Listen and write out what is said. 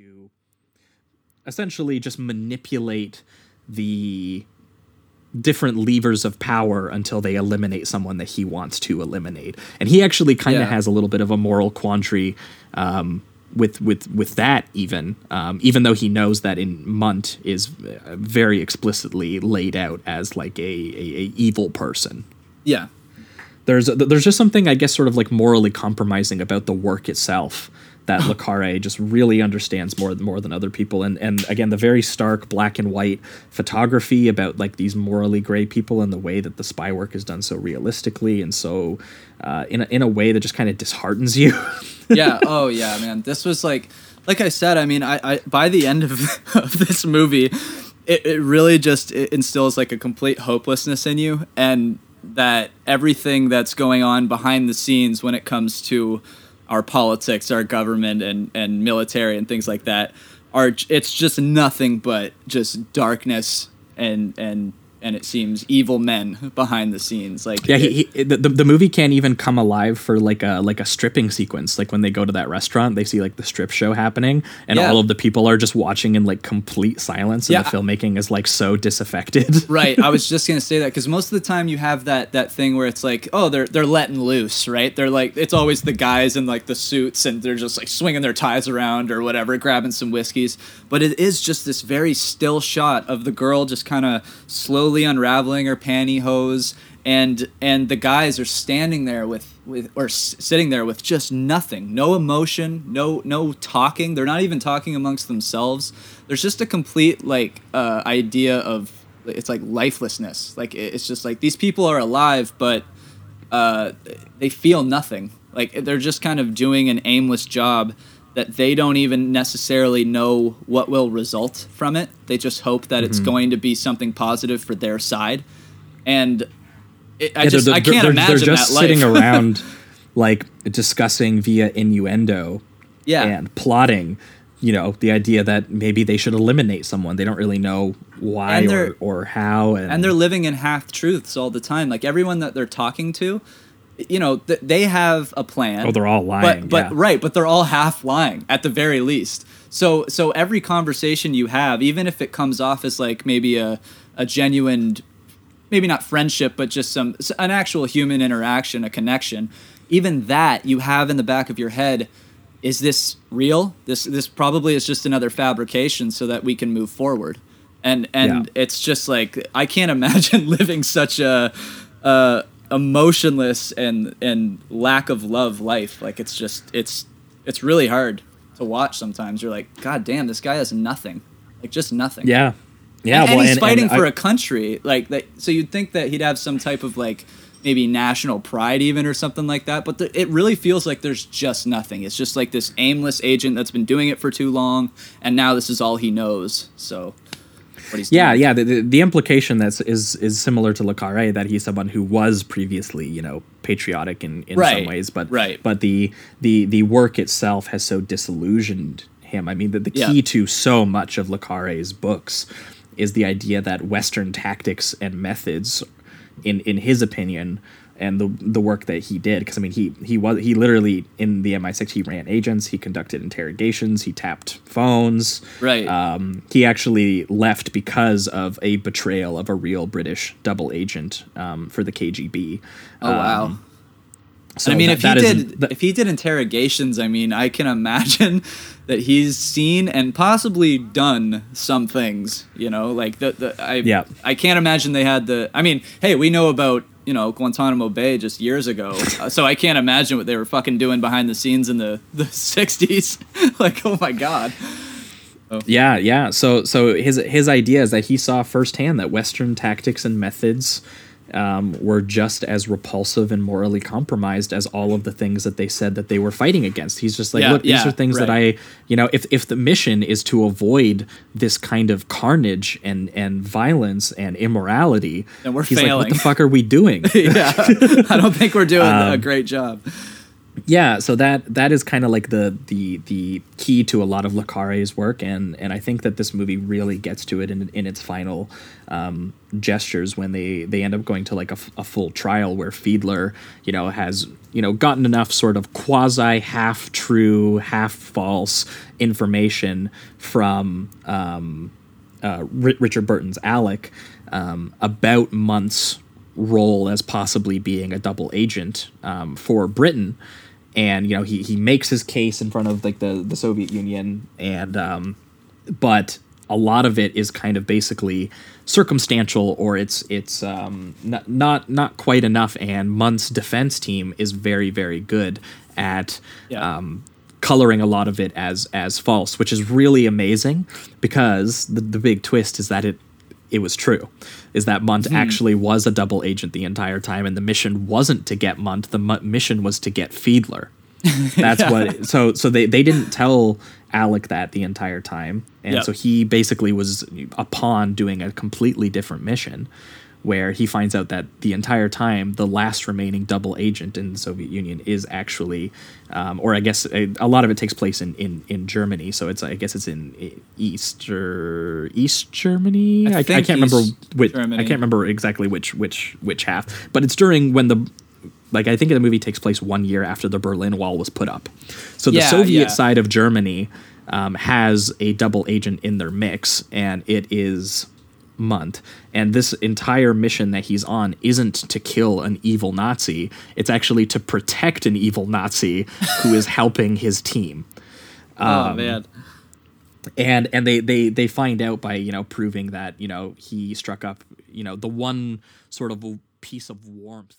to essentially just manipulate the different levers of power until they eliminate someone that he wants to eliminate. And he actually kind of Yeah. has a little bit of a moral quandary um, with with with that even um, even though he knows that in Mundt is uh, very explicitly laid out as like a, a, a evil person. Yeah. There's there's just something I guess sort of like morally compromising about the work itself that Le Carre just really understands more more than other people and and again the very stark black and white photography about like these morally gray people and the way that the spy work is done so realistically and so uh, in a, in a way that just kind of disheartens you. yeah. Oh yeah, man. This was like, like I said. I mean, I, I by the end of, of this movie, it, it really just it instills like a complete hopelessness in you, and that everything that's going on behind the scenes when it comes to our politics, our government, and and military and things like that are it's just nothing but just darkness and and and it seems evil men behind the scenes. Like Yeah, he, he, the, the movie can't even come alive for like a like a stripping sequence. Like when they go to that restaurant, they see like the strip show happening, and Yeah. all of the people are just watching in like complete silence, and Yeah. the filmmaking is like so disaffected. right i was just gonna say that because most of the time you have that that thing where it's like oh they're they're letting loose right they're like it's always the guys in like the suits and they're just like swinging their ties around or whatever grabbing some whiskeys but it is just this very still shot of the girl just kind of slowly unraveling her pantyhose and and the guys are standing there with with or s- sitting there with just nothing. No emotion no no talking. They're not even talking amongst themselves. There's just a complete like uh, idea of it's like lifelessness. Like it's just like these people are alive but uh, they feel nothing. Like they're just kind of doing an aimless job that they don't even necessarily know what will result from it. They just hope that it's mm-hmm. going to be something positive for their side. And it, i Yeah, just they're, i can't they're, imagine they're just sitting around like discussing via innuendo yeah. and plotting you know the idea that maybe they should eliminate someone. They don't really know why or, or how and, and they're living in half truths all the time. Like everyone that they're talking to you know th- they have a plan Oh, they're all lying, but, but yeah. right but they're all half lying at the very least so so every conversation you have even if it comes off as like maybe a, a genuine maybe not friendship but just some an actual human interaction a connection even that you have in the back of your head is this real this this probably is just another fabrication so that we can move forward and and Yeah. it's just like i can't imagine living such a uh emotionless and and lack of love life like it's just it's it's really hard to watch sometimes you're like god damn this guy has nothing like just nothing yeah yeah and, well and he's and- fighting and for I- a country like that. So you'd think that he'd have some type of like maybe national pride even or something like that. But it really feels like there's just nothing. It's just like this aimless agent that's been doing it for too long, and now this is all he knows. So Yeah, doing. yeah. The, the, the implication that's is is similar to Le Carre that he's someone who was previously, you know, patriotic in, in Right, some ways, but right. but the the the work itself has so disillusioned him. I mean, the, the key Yeah. to so much of Le Carre's books is the idea that Western tactics and methods, in in his opinion, and the the work that he did, because I mean, he he was he literally in the MI6 he ran agents, he conducted interrogations, he tapped phones, Right. um, he actually left because of a betrayal of a real British double agent um, for the KGB. Oh wow. Um, so I mean, that- if he that is- did, if he did interrogations, I mean, I can imagine that he's seen and possibly done some things. You know, like the, the I, Yeah. I can't imagine they had the. I mean, hey, we know about you know Guantanamo Bay just years ago, uh, so I can't imagine what they were fucking doing behind the scenes in the the '60s. like, oh my god. yeah, yeah. So so his his idea is that he saw firsthand that Western tactics and methods um, were just as repulsive and morally compromised as all of the things that they said that they were fighting against. He's just like, Yeah, look, these yeah, are things that. I, you know, if if the mission is to avoid this kind of carnage and and violence and immorality, Then we're he's like, what the fuck are we doing? yeah, I don't think we're doing a Um, great job. Yeah, so that that is kind of like the the the key to a lot of Le Carre's work, and and I think that this movie really gets to it in in its final um, gestures when they they end up going to like a, a full trial where Fiedler, you know, has you know gotten enough sort of quasi half true, half false information from um, uh, R- Richard Burton's Alec um, about Mundt's role as possibly being a double agent um, for Britain, and you know he he makes his case in front of like the the Soviet Union, and um, but a lot of it is kind of basically circumstantial or it's it's um, not, not not quite enough and Mundt's defense team is very very good at Yeah. um, coloring a lot of it as as false which is really amazing because the, the big twist is that it it was true is that Mundt hmm. actually was a double agent the entire time and the mission wasn't to get Mundt the mission was to get Fiedler. That's what so so they they didn't tell Alec that the entire time and Yep. so he basically was a pawn doing a completely different mission where he finds out that the entire time the last remaining double agent in the Soviet Union is actually um, or I guess a, a lot of it takes place in, in, in Germany so it's I guess it's in East or East Germany I, I, think can't remember East which I can't remember exactly which which which half but it's during when the like I think the movie takes place one year after the Berlin Wall was put up. So the Yeah, Soviet yeah. side of Germany um, has a double agent in their mix, and it is Mundt. And this entire mission that he's on isn't to kill an evil Nazi; it's actually to protect an evil Nazi who is helping his team oh um, man. and and they they they find out by you know proving that you know he struck up you know the one sort of piece of warmth